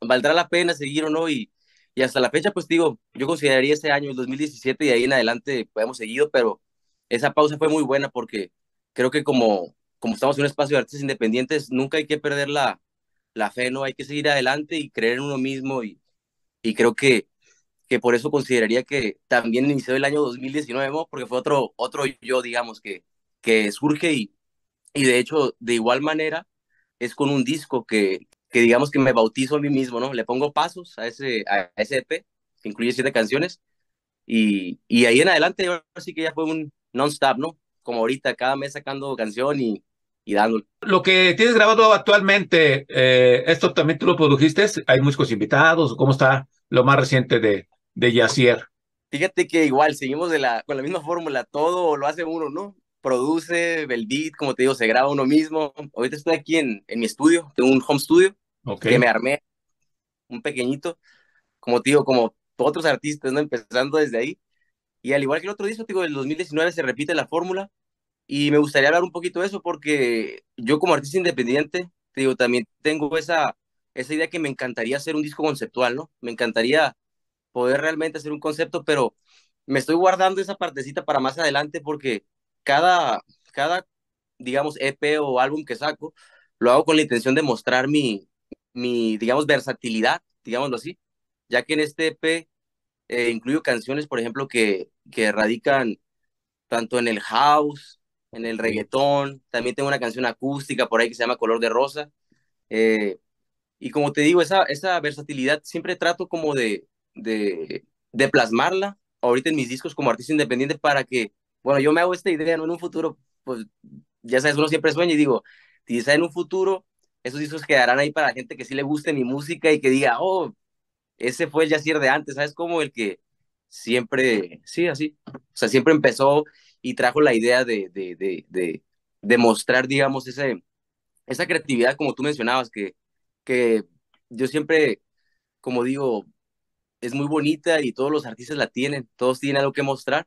¿valdrá la pena seguir o no? Y, y hasta la fecha, pues digo, yo consideraría ese año, el 2017, y ahí en adelante podemos seguido, pero esa pausa fue muy buena porque creo que como, como estamos en un espacio de artistas independientes, nunca hay que perder la, la fe, ¿no? Hay que seguir adelante y creer en uno mismo y, y creo que que por eso consideraría que también inició el año 2019, porque fue otro, otro yo, digamos, que, que surge y, y de hecho, de igual manera, es con un disco que, que digamos que me bautizo a mí mismo, ¿no? Le pongo pasos a ese, a ese EP, que incluye siete canciones, y, y ahí en adelante, ahora sí que ya fue un non-stop, ¿no? Como ahorita, cada mes sacando canción y, y dándole. Lo que tienes grabado actualmente, eh, ¿esto también tú lo produjiste? ¿Hay músicos invitados? ¿Cómo está lo más reciente de, de Yacier? Fíjate que igual seguimos de la, con la misma fórmula, todo lo hace uno, ¿no? Produce el beat, como te digo, se graba uno mismo. Ahorita estoy aquí en, en mi estudio, tengo un home studio que me armé, un pequeñito, como te digo, como otros artistas, ¿no? Empezando desde ahí. Y al igual que el otro disco, te digo, el 2019 se repite la fórmula y me gustaría hablar un poquito de eso porque yo como artista independiente, te digo, también tengo esa, esa idea que me encantaría hacer un disco conceptual, ¿no? Me encantaría poder realmente hacer un concepto, pero me estoy guardando esa partecita para más adelante porque cada, cada digamos, EP o álbum que saco, lo hago con la intención de mostrar mi, mi digamos, versatilidad, digámoslo así, ya que en este EP eh, incluyo canciones, por ejemplo, que, que radican tanto en el house, en el reggaetón, también tengo una canción acústica por ahí que se llama Color de Rosa. Eh, y como te digo, esa, esa versatilidad siempre trato como de, de, de plasmarla ahorita en mis discos como artista independiente para que, bueno, yo me hago esta idea, ¿no? En un futuro, pues ya sabes, uno siempre sueña y digo, quizá en un futuro esos discos quedarán ahí para la gente que sí le guste mi música y que diga, oh, ese fue el Yacier de antes, ¿sabes? Como el que siempre, sí, así, o sea, siempre empezó y trajo la idea de, de, de, de, de mostrar, digamos, ese, esa creatividad, como tú mencionabas, que, que yo siempre, como digo, es muy bonita y todos los artistas la tienen, todos tienen algo que mostrar,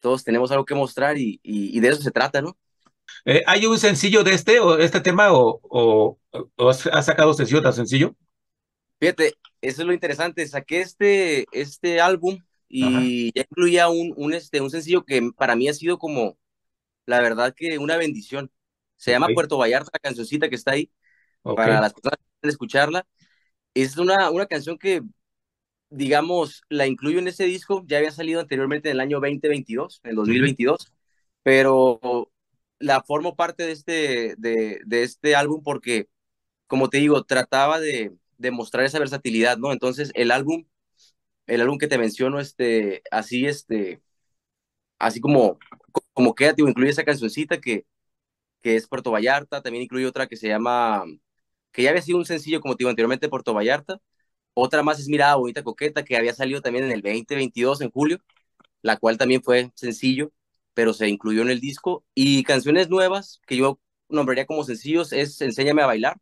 todos tenemos algo que mostrar y, y, de eso se trata, ¿no? Eh, ¿Hay un sencillo de este o este tema o, o, has sacado sencillo tan sencillo? Fíjate, eso es lo interesante, saqué este, este álbum y ya incluía un, un, este, un sencillo que para mí ha sido como, la verdad que una bendición. Se llama Puerto Vallarta, la cancioncita que está ahí, para las personas que quieren escucharla. Es una, una canción que digamos, la incluyo en ese disco, ya había salido anteriormente en el año 2022, en el 2022, pero la formo parte de este, de, de, este álbum porque, como te digo, trataba de, de, mostrar esa versatilidad, ¿no? Entonces, el álbum, el álbum que te menciono, este, así, este, así como, como queda, incluye esa cancioncita que, que es Puerto Vallarta, también incluye otra que se llama, que ya había sido un sencillo, como te digo anteriormente, Puerto Vallarta, otra más es Mirada Bonita Coqueta, que había salido también en el 2022, en julio, la cual también fue sencillo, pero se incluyó en el disco. Y canciones nuevas, que yo nombraría como sencillos, es Enséñame a Bailar,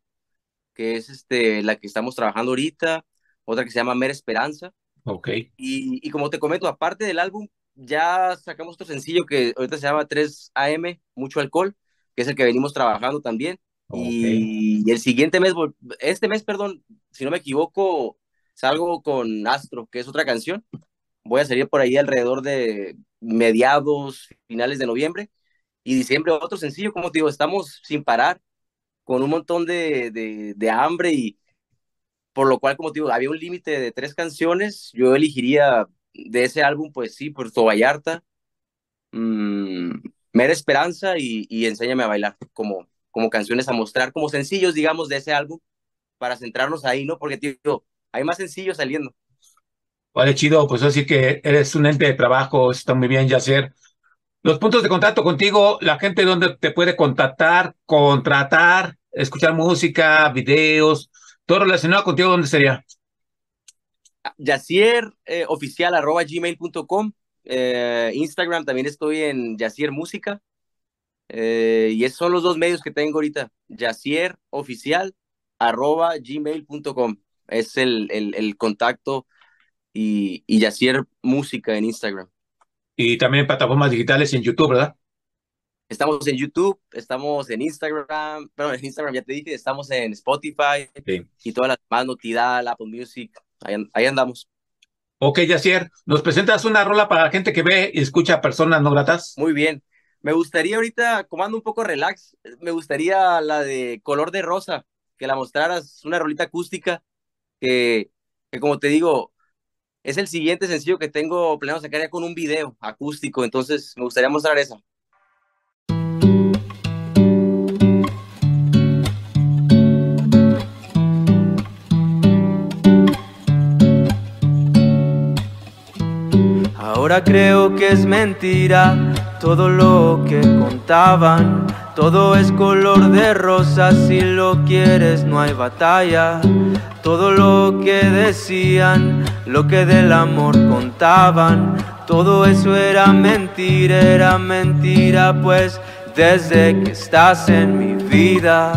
que es este, la que estamos trabajando ahorita, otra que se llama Mera Esperanza. Ok. Y, y como te comento, aparte del álbum, ya sacamos otro sencillo que ahorita se llama 3 AM, Mucho Alcohol, que es el que venimos trabajando también. Y, y el siguiente mes, este mes, perdón, si no me equivoco, salgo con Astro, que es otra canción. Voy a salir por ahí alrededor de mediados, finales de noviembre y diciembre otro sencillo, como te digo, estamos sin parar con un montón de, de, de hambre y por lo cual, como te digo, había un límite de tres canciones, yo elegiría de ese álbum, pues sí, Puerto Vallarta, mmm, Mera Esperanza y, y Enséñame a bailar como, como canciones a mostrar, como sencillos, digamos, de ese álbum, para centrarnos ahí, ¿no? Porque, tío, hay más sencillos saliendo. Vale, chido, pues así que eres un ente de trabajo, está muy bien, Yacer. Los puntos de contacto contigo, la gente donde te puede contactar, contratar, escuchar música, videos, todo relacionado contigo, ¿dónde sería? Yacier eh, oficial arroba gmail.com. Eh, Instagram también estoy en Yacier Música. Eh, y esos son los dos medios que tengo ahorita. Yacier oficial arroba gmail.com. Es el, el, el, contacto y, y Yacier Música en Instagram. Y también plataformas digitales en YouTube, ¿verdad? Estamos en YouTube, estamos en Instagram, pero en Instagram ya te dije, estamos en Spotify sí. y todas las más, Notidal, Apple Music, ahí, ahí, andamos. Ok, Yacier, ¿nos presentas una rola para la gente que ve y escucha personas no gratas? Muy bien. Me gustaría ahorita, comando un poco relax, me gustaría la de Color de Rosa, que la mostraras, una rolita acústica, que, que como te digo, es el siguiente sencillo que tengo planeado sacar ya con un video acústico, entonces me gustaría mostrar esa. Ahora creo que es mentira todo lo que contaban. Todo es color de rosa, si lo quieres no hay batalla. Todo lo que decían, lo que del amor contaban, todo eso era mentira, era mentira, pues desde que estás en mi vida,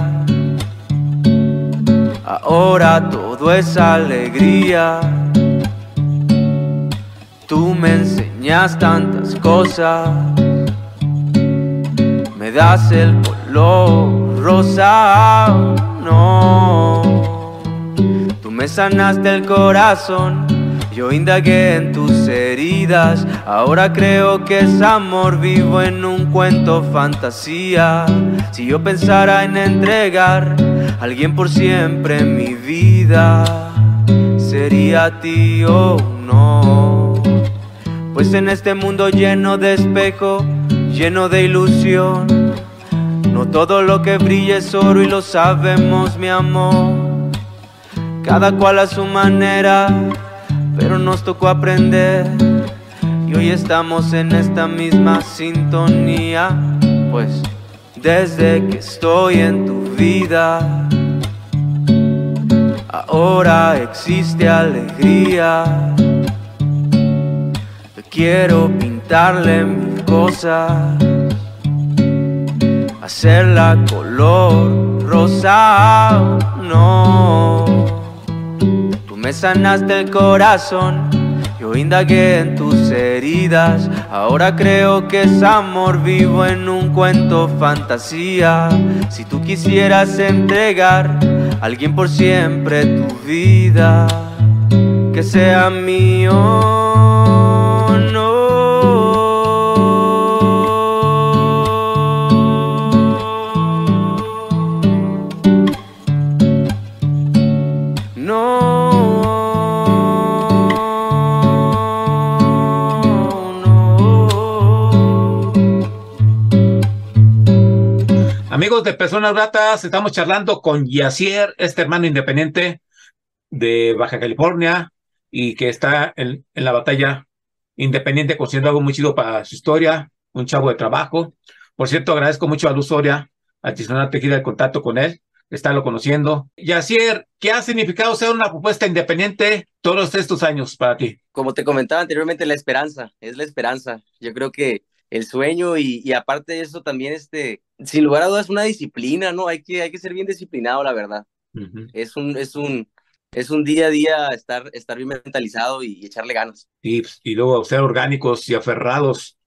ahora todo es alegría. Tú me enseñas tantas cosas, me das el color rosa, no. Me sanaste el corazón, yo indagué en tus heridas, ahora creo que es amor vivo en un cuento fantasía. Si yo pensara en entregar a alguien por siempre en mi vida, sería a ti o no. Pues en este mundo lleno de espejo, lleno de ilusión, no todo lo que brilla es oro y lo sabemos, mi amor. Cada cual a su manera, pero nos tocó aprender. Y hoy estamos en esta misma sintonía, pues desde que estoy en tu vida, ahora existe alegría. Quiero pintarle mil cosas, hacerla color rosa, no. Tú sanaste el corazón, yo indagué en tus heridas, ahora creo que es amor vivo en un cuento fantasía. Si tú quisieras entregar a alguien por siempre tu vida, que sea mío. Amigos de Personas Gratas, estamos charlando con Yacier, este hermano independiente de Baja California y que está en, en la batalla independiente, consiguiendo algo muy chido para su historia, un chavo de trabajo. Por cierto, agradezco mucho a Luz Soria, adicional tejida el contacto con él, estarlo conociendo. Yacier, ¿qué ha significado ser una propuesta independiente todos estos años para ti? Como te comentaba anteriormente, la esperanza, es la esperanza. Yo creo que el sueño y, y, aparte de eso también, este, sin lugar a dudas, una disciplina, ¿no? Hay que, hay que ser bien disciplinado, la verdad. Uh -huh. Es un, es un, es un día a día estar, estar bien mentalizado y, y echarle ganas. Y, y luego ser orgánicos y aferrados.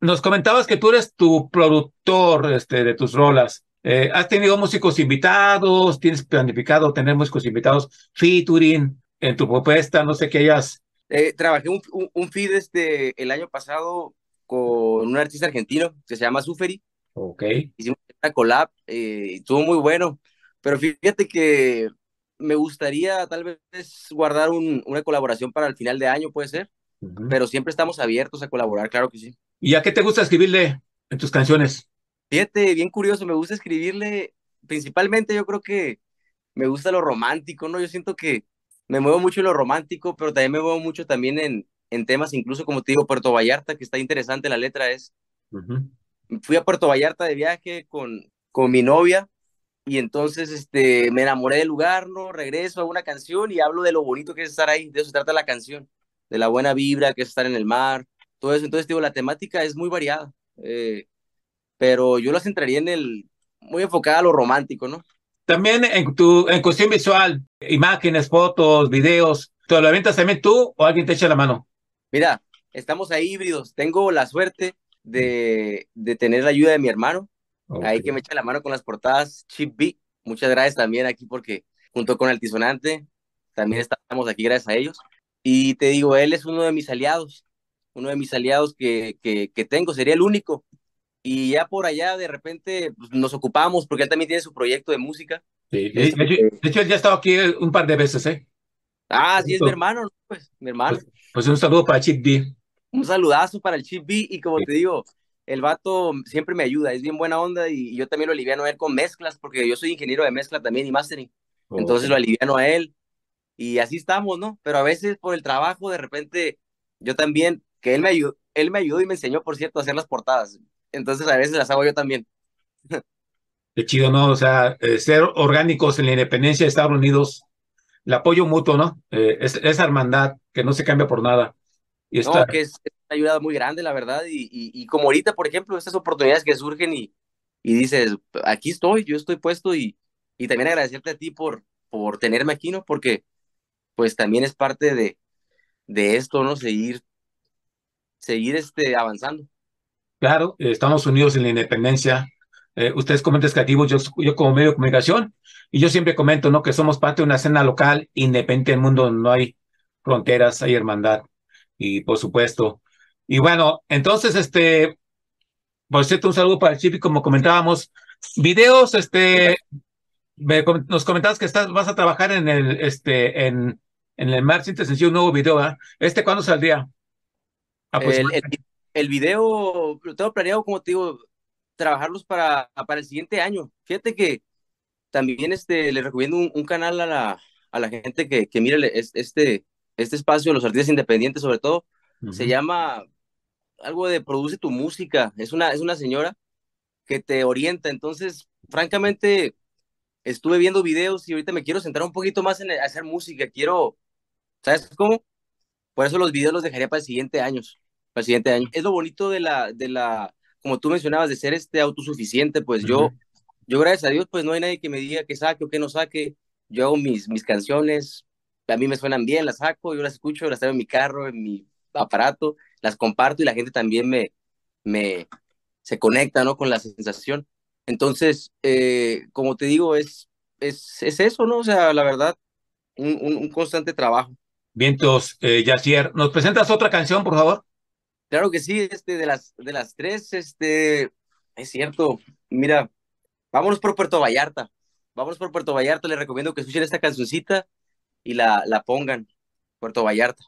Nos comentabas que tú eres tu productor este, de tus rolas. Eh, ¿Has tenido músicos invitados? ¿Tienes planificado tener músicos invitados featuring en tu propuesta? No sé qué hayas Eh, trabajé un, un, feed este, el año pasado con un artista argentino que se llama Suferi. Ok. Hicimos una collab, eh, estuvo muy bueno. Pero fíjate que me gustaría tal vez guardar un, una colaboración para el final de año, puede ser. Pero siempre estamos abiertos a colaborar, claro que sí. ¿Y a qué te gusta escribirle en tus canciones? Fíjate, bien curioso, me gusta escribirle, principalmente yo creo que me gusta lo romántico, ¿no? Yo siento que me muevo mucho en lo romántico, pero también me muevo mucho también en, en temas, incluso como te digo, Puerto Vallarta, que está interesante la letra es. Fui a Puerto Vallarta de viaje con, con mi novia y entonces este, me enamoré del lugar, ¿no? Regreso a una canción y hablo de lo bonito que es estar ahí, de eso se trata la canción, de la buena vibra que es estar en el mar, todo eso. Entonces, digo, la temática es muy variada. Eh, pero yo las entraría en el, muy enfocada a lo romántico, ¿no? También en tu, en cuestión visual, imágenes, fotos, videos, ¿te lo avientas también tú o alguien te echa la mano? Mira, estamos ahí híbridos. Tengo la suerte de, de tener la ayuda de mi hermano, ahí que me echa la mano con las portadas Chip B. Muchas gracias también aquí porque junto con Altisonante también estamos aquí gracias a ellos. Y te digo, él es uno de mis aliados, uno de mis aliados que, que, que tengo, sería el único y ya por allá de repente pues, nos ocupamos porque él también tiene su proyecto de música. Sí, de, hecho, él ya ha estado aquí un par de veces, ¿eh? Ah, sí, es mi hermano, pues, mi hermano. Pues, pues, un saludo para Chip B. Un saludazo para el Chip B y como te digo, el vato siempre me ayuda, es bien buena onda y yo también lo aliviano a él con mezclas porque yo soy ingeniero de mezcla también y mastering. Entonces lo aliviano a él y así estamos, ¿no? Pero a veces por el trabajo de repente yo también, que él me ayudó, él me ayudó y me enseñó, por cierto, a hacer las portadas entonces a veces las hago yo también. Qué chido, ¿no? O sea, eh, ser orgánicos en la independencia de Estados Unidos, el apoyo mutuo, ¿no? Eh, es, esa hermandad que no se cambia por nada. Y No, que es, una ayuda muy grande, la verdad, y, y, como ahorita, por ejemplo, estas oportunidades que surgen y, y dices, aquí estoy, yo estoy puesto y, y también agradecerte a ti por, por tenerme aquí, ¿no? Porque pues también es parte de, de esto, ¿no? Seguir, seguir este, avanzando. Claro, estamos unidos en la independencia. Eh, ustedes como entes creativos, yo, yo como medio de comunicación, y yo siempre comento, ¿no? Que somos parte de una escena local independiente del mundo, no hay fronteras, hay hermandad, y por supuesto. Y bueno, entonces, este, por cierto, un saludo para el Chip, y como comentábamos, videos, este, nos comentabas que estás, vas a trabajar en el, este, en, en el Mar un nuevo video, ¿verdad? ¿Este cuándo saldría? Ah, pues, el, el video lo tengo planeado, como te digo, trabajarlos para, para el siguiente año. Fíjate que también este, le recomiendo un, canal a la, a la gente que, que mire este, este espacio, los artistas independientes sobre todo. Se llama algo de Produce tu música. Es una, es una señora que te orienta. Entonces, francamente, estuve viendo videos y ahorita me quiero centrar un poquito más en hacer música. Quiero, ¿sabes cómo? Por eso los videos los dejaría para el siguiente año para el siguiente año. Es lo bonito de la, de la, como tú mencionabas, de ser este autosuficiente, pues yo, yo gracias a Dios, pues no hay nadie que me diga que saque o que no saque. Yo hago mis, mis canciones, a mí me suenan bien, las saco, yo las escucho, las traigo en mi carro, en mi aparato, las comparto y la gente también me, me se conecta, ¿no? Con la sensación. Entonces, eh, como te digo, es, es, es eso, ¿no? O sea, la verdad, un, un, constante trabajo. Vientos, eh, Yacier, ¿nos presentas otra canción, por favor? Claro que sí, este, de las, de las tres, este, es cierto. Mira, vámonos por Puerto Vallarta. Vámonos por Puerto Vallarta. Les recomiendo que escuchen esta cancioncita y la, la pongan. Puerto Vallarta.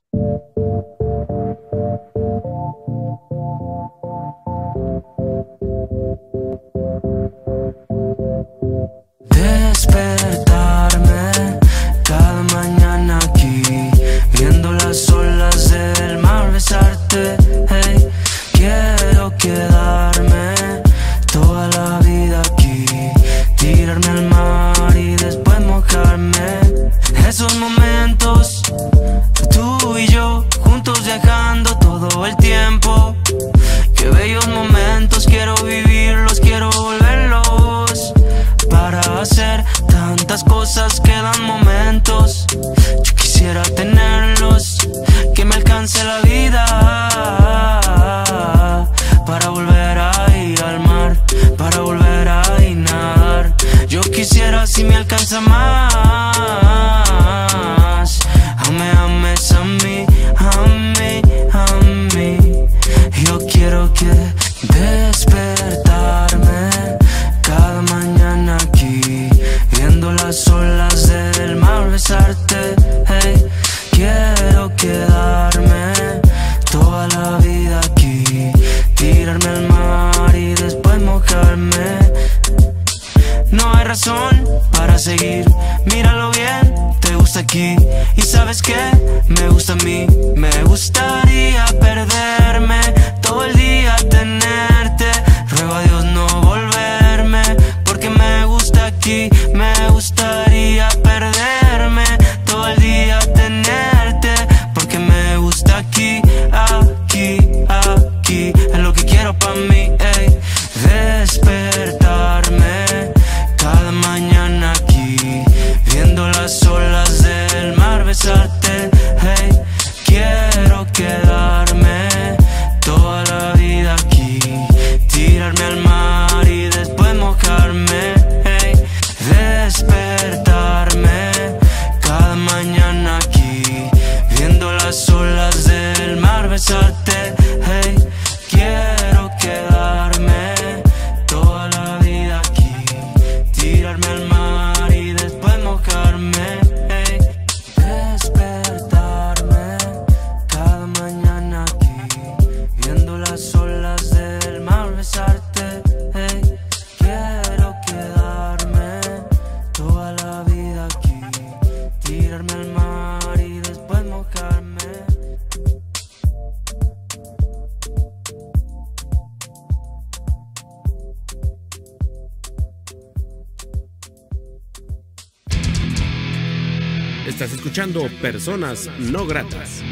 Personas No Gratas.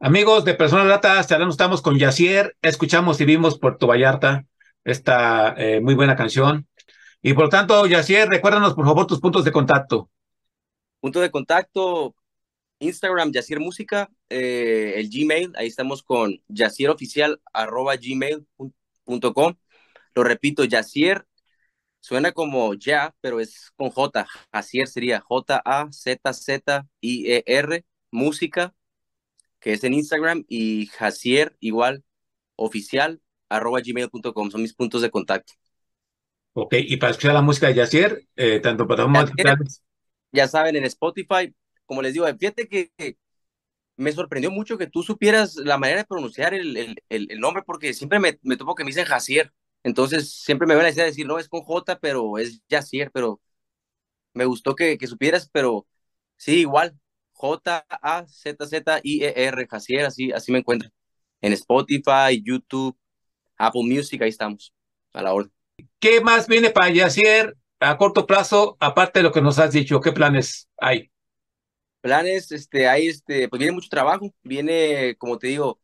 Amigos de Personas Gratas, ahora estamos con Yacier, escuchamos y vimos Puerto Vallarta, esta eh, muy buena canción. Y por lo tanto, Yacier, recuérdanos por favor tus puntos de contacto. Punto de contacto, Instagram, Yacier Música, eh, el Gmail, ahí estamos con yacieroficial arroba gmail.com. Lo repito, Yacier suena como ya, pero es con J. Jacier sería J-A-Z-Z-I-E-R, música, que es en Instagram, y Jacier igual, oficial, arroba gmail.com. Son mis puntos de contacto. Ok, y para escuchar la música de Yacier, eh, tanto para digitales. Ya saben, en Spotify, como les digo, fíjate que, que me sorprendió mucho que tú supieras la manera de pronunciar el, el, el, el nombre, porque siempre me, me topo que me dicen Jacier. Entonces siempre me van a decir, no, es con J, pero es Yacier, pero me gustó que, que supieras, pero sí, igual, J-A-Z-Z-I-E-R, Jacier, así, así me encuentro. En Spotify, YouTube, Apple Music, ahí estamos, a la orden. ¿Qué más viene para Yacier a corto plazo, aparte de lo que nos has dicho? ¿Qué planes hay? Planes, este, hay, este, pues viene mucho trabajo, viene, como te digo,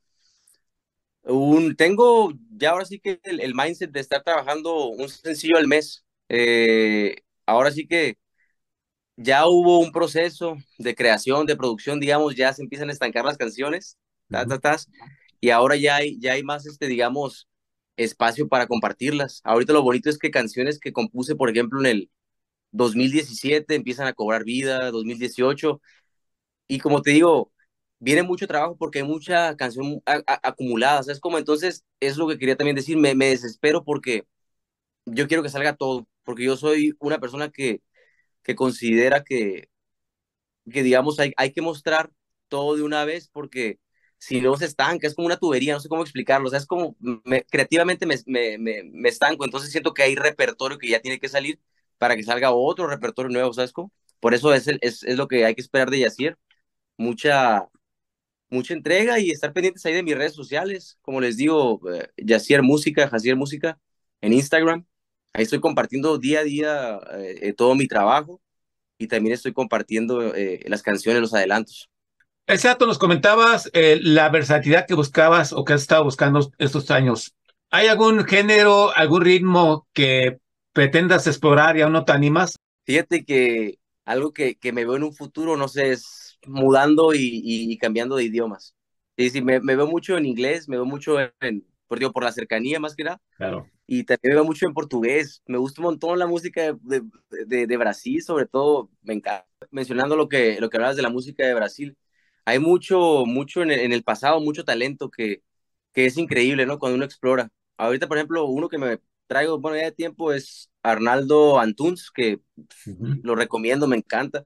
un, tengo ya ahora sí que el, el mindset de estar trabajando un sencillo al mes. Eh, ahora sí que ya hubo un proceso de creación, de producción, digamos, ya se empiezan a estancar las canciones, ta, ta, tas, y ahora ya hay, ya hay más, este, digamos, espacio para compartirlas. Ahorita lo bonito es que canciones que compuse, por ejemplo, en el 2017 empiezan a cobrar vida, 2018, y como te digo, viene mucho trabajo porque hay mucha canción acumulada, ¿sabes? Como entonces, es lo que quería también decir, me, me desespero porque yo quiero que salga todo, porque yo soy una persona que, que considera que, que digamos, hay, hay que mostrar todo de una vez porque si no se estanca, es como una tubería, no sé cómo explicarlo, o sea, es como, me- creativamente me, me, me, estanco, entonces siento que hay repertorio que ya tiene que salir para que salga otro repertorio nuevo, ¿sabes cómo? Por eso es, el- es, es lo que hay que esperar de Yacier, mucha, mucha entrega y estar pendientes ahí de mis redes sociales, como les digo, eh, Yacier Música, Jacier Música, en Instagram, ahí estoy compartiendo día a día eh, eh, todo mi trabajo y también estoy compartiendo eh, las canciones, los adelantos. Exacto, nos comentabas eh, la versatilidad que buscabas o que has estado buscando estos años. ¿Hay algún género, algún ritmo que pretendas explorar y aún no te animas? Fíjate que algo que, que me veo en un futuro, no sé, es mudando y, y, y cambiando de idiomas. Sí, sí, me, me veo mucho en inglés, me veo mucho en, por, digo, por la cercanía más que nada, Claro. y también me veo mucho en portugués. Me gusta un montón la música de, de, de Brasil, sobre todo, me encanta. Mencionando lo que, lo que hablabas de la música de Brasil, hay mucho, mucho en el, en el pasado, mucho talento que, que es increíble, ¿no? Cuando uno explora. Ahorita, por ejemplo, uno que me traigo, bueno, ya de tiempo es Arnaldo Antunes, que lo recomiendo, me encanta.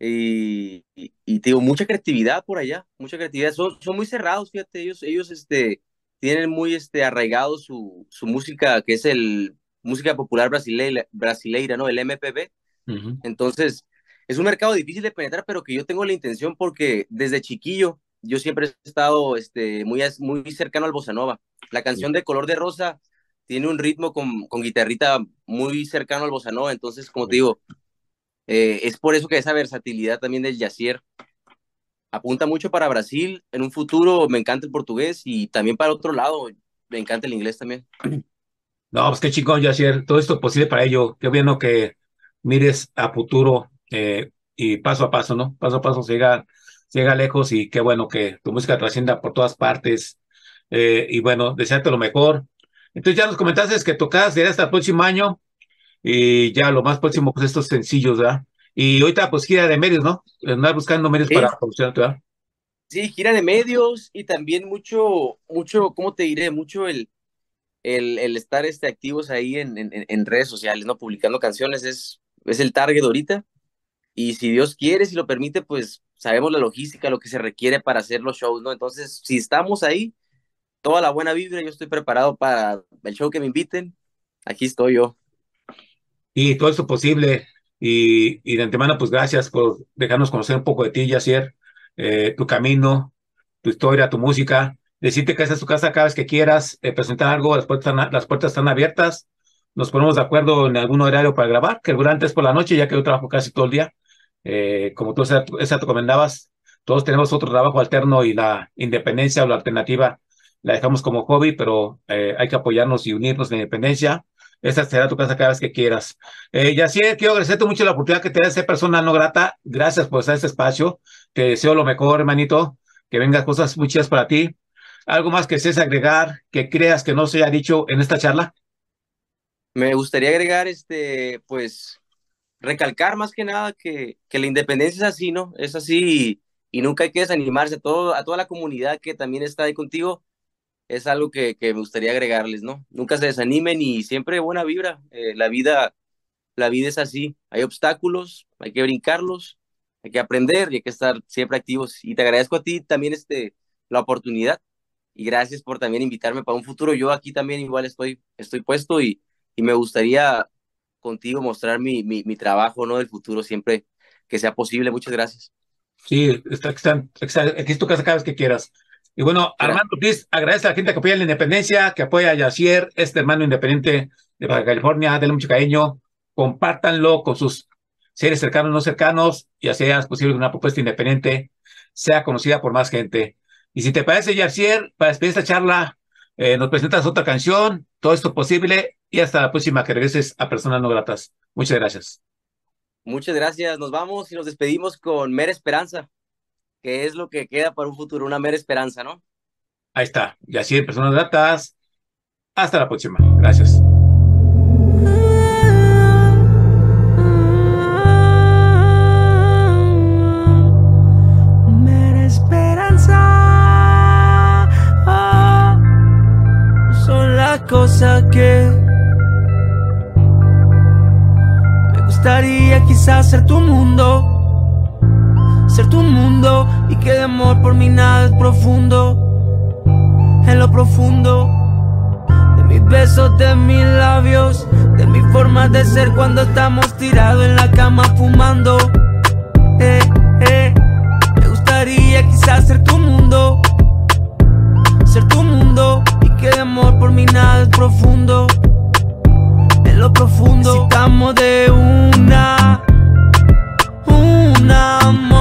Y, y, y te digo, mucha creatividad por allá, mucha creatividad. Son, son muy cerrados, fíjate, ellos, ellos, este, tienen muy este, arraigado su, su música, que es el música popular brasileira, brasileira ¿no? El MPB. Entonces, es un mercado difícil de penetrar, pero que yo tengo la intención porque desde chiquillo yo siempre he estado este, muy, muy cercano al bossa nova. La canción de Color de Rosa tiene un ritmo con, con guitarrita muy cercano al bossa nova, entonces, como te digo, eh, es por eso que esa versatilidad también del Yacier apunta mucho para Brasil. En un futuro me encanta el portugués y también para otro lado me encanta el inglés también. No, pues qué chingón, Yacier. Todo esto es posible para ello. Qué bueno que mires a futuro eh, y paso a paso, ¿no? Paso a paso llega, llega lejos y qué bueno que tu música trascienda por todas partes. Eh, y bueno, desearte lo mejor. Entonces ya nos comentaste que tocas ya hasta el próximo año y ya lo más próximo, pues estos sencillos, ¿verdad? Y ahorita, pues gira de medios, ¿no? Andar buscando medios para producción, ¿verdad? Sí, gira de medios y también mucho, mucho, ¿cómo te diré? Mucho el, el, el estar este, activos ahí en, en, en, redes sociales, ¿no? Publicando canciones es, es el target ahorita. Y si Dios quiere, si lo permite, pues sabemos la logística, lo que se requiere para hacer los shows, ¿no? Entonces, si estamos ahí, toda la buena vibra, yo estoy preparado para el show que me inviten. Aquí estoy yo. Y todo esto posible. Y, y de antemano, pues gracias por dejarnos conocer un poco de ti, Yacier, eh, tu camino, tu historia, tu música. Decirte que esta es tu casa cada vez que quieras eh, presentar algo, las puertas, están, las puertas están abiertas. Nos ponemos de acuerdo en algún horario para grabar, que durante es por la noche, ya que yo trabajo casi todo el día. Eh, como tú esa, te comentabas, todos tenemos otro trabajo alterno y la independencia o la alternativa la dejamos como hobby, pero eh, hay que apoyarnos y unirnos en la independencia. Esta será tu casa cada vez que quieras. Eh, y así quiero agradecerte mucho la oportunidad que te da ser persona no grata. Gracias por estar en este espacio. Te deseo lo mejor, hermanito. Que vengan cosas muy para ti. ¿Algo más que desees agregar que creas que no se haya dicho en esta charla? Me gustaría agregar, este, pues, recalcar más que nada que, que la independencia es así, ¿no? Es así y, y nunca hay que desanimarse. Todo, a toda la comunidad que también está ahí contigo, es algo que, que, me gustaría agregarles, ¿no? Nunca se desanimen y siempre buena vibra. Eh, la vida, la vida es así. Hay obstáculos, hay que brincarlos, hay que aprender y hay que estar siempre activos. Y te agradezco a ti también este, la oportunidad y gracias por también invitarme para un futuro. Yo aquí también igual estoy, estoy puesto y, y me gustaría contigo mostrar mi, mi, mi trabajo, ¿no? Del futuro siempre que sea posible. Muchas gracias. Sí, está, está, aquí es tu casa cada vez que quieras. Y bueno, Armando Ortiz agradece a la gente que apoya la independencia, que apoya a Yacier, este hermano independiente de Baja California, denle mucho cariño, compártanlo con sus seres cercanos, no cercanos, y así es posible que una propuesta independiente sea conocida por más gente. Y si te parece, Yacier, para despedir esta charla, eh, nos presentas otra canción, todo esto posible, y hasta la próxima que regreses a Personas No Gratas. Muchas gracias. Muchas gracias. Nos vamos y nos despedimos con Mera Esperanza que es lo que queda para un futuro, una mera esperanza, ¿no? Ahí está. Y así en personas gratas. Hasta la próxima. Gracias. Mera esperanza. Oh, son las cosas que me gustaría quizás ser tu mundo ser tu mundo y que de amor por mí nada es profundo. En lo profundo de mis besos, de mis labios, de mi forma de ser cuando estamos tirados en la cama fumando. Eh, eh, me gustaría quizás ser tu mundo, ser tu mundo y que de amor por mí nada es profundo. En lo profundo necesitamos de una, un amor.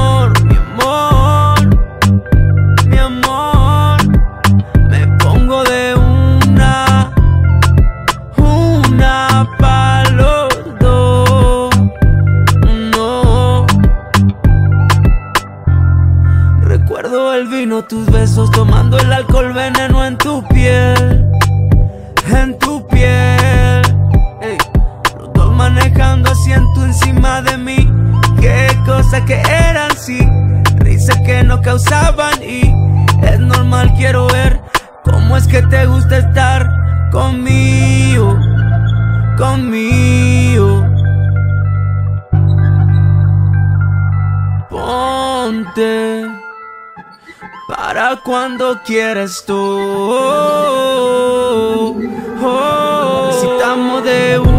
Tus besos, tomando el alcohol veneno en tu piel, en tu piel. los dos manejando asiento encima de mí. Qué cosas que eran, sí, risas que no causaban y es normal, quiero ver cómo es que te gusta estar conmigo, conmigo. Ponte ¿Para cuando quieres tú? necesitamos de una,